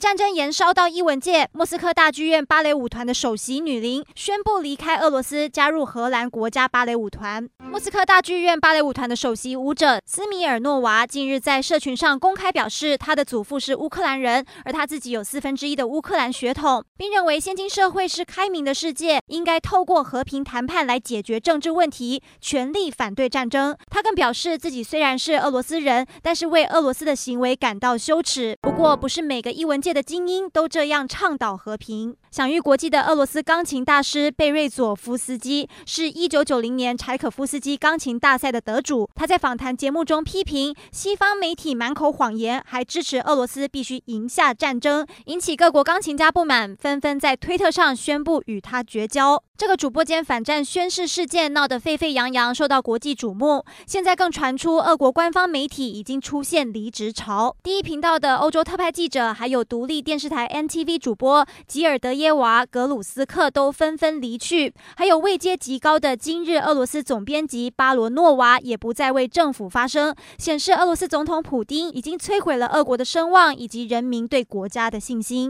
战争延烧到艺文界，莫斯科大剧院芭蕾舞团的首席女伶宣布离开俄罗斯，加入荷兰国家芭蕾舞团。莫斯科大剧院芭蕾舞团的首席舞者斯米尔诺娃近日在社群上公开表示，她的祖父是乌克兰人，而她自己有四分之一的乌克兰血统，并认为现今社会是开明的世界，应该透过和平谈判来解决政治问题，全力反对战争。她更表示自己虽然是俄罗斯人，但是为俄罗斯的行为感到羞耻。不过，不是每个艺文界的精英都这样倡导和平。享誉国际的俄罗斯钢琴大师贝瑞佐夫斯基是一九九零年柴可夫斯基钢琴大赛的得主。他在访谈节目中批评西方媒体满口谎言，还支持俄罗斯必须赢下战争，引起各国钢琴家不满，纷纷在推特上宣布与他绝交。这个主播间反战宣誓事件闹得沸沸扬扬，受到国际瞩目。现在更传出俄国官方媒体已经出现离职潮，第一频道的欧洲特派记者，还有独立电视台 NTV 主播吉尔德耶娃·格鲁斯克都纷纷离去，还有位阶极高的今日俄罗斯总编辑巴罗诺娃也不再为政府发声，显示俄罗斯总统普丁已经摧毁了俄国的声望以及人民对国家的信心。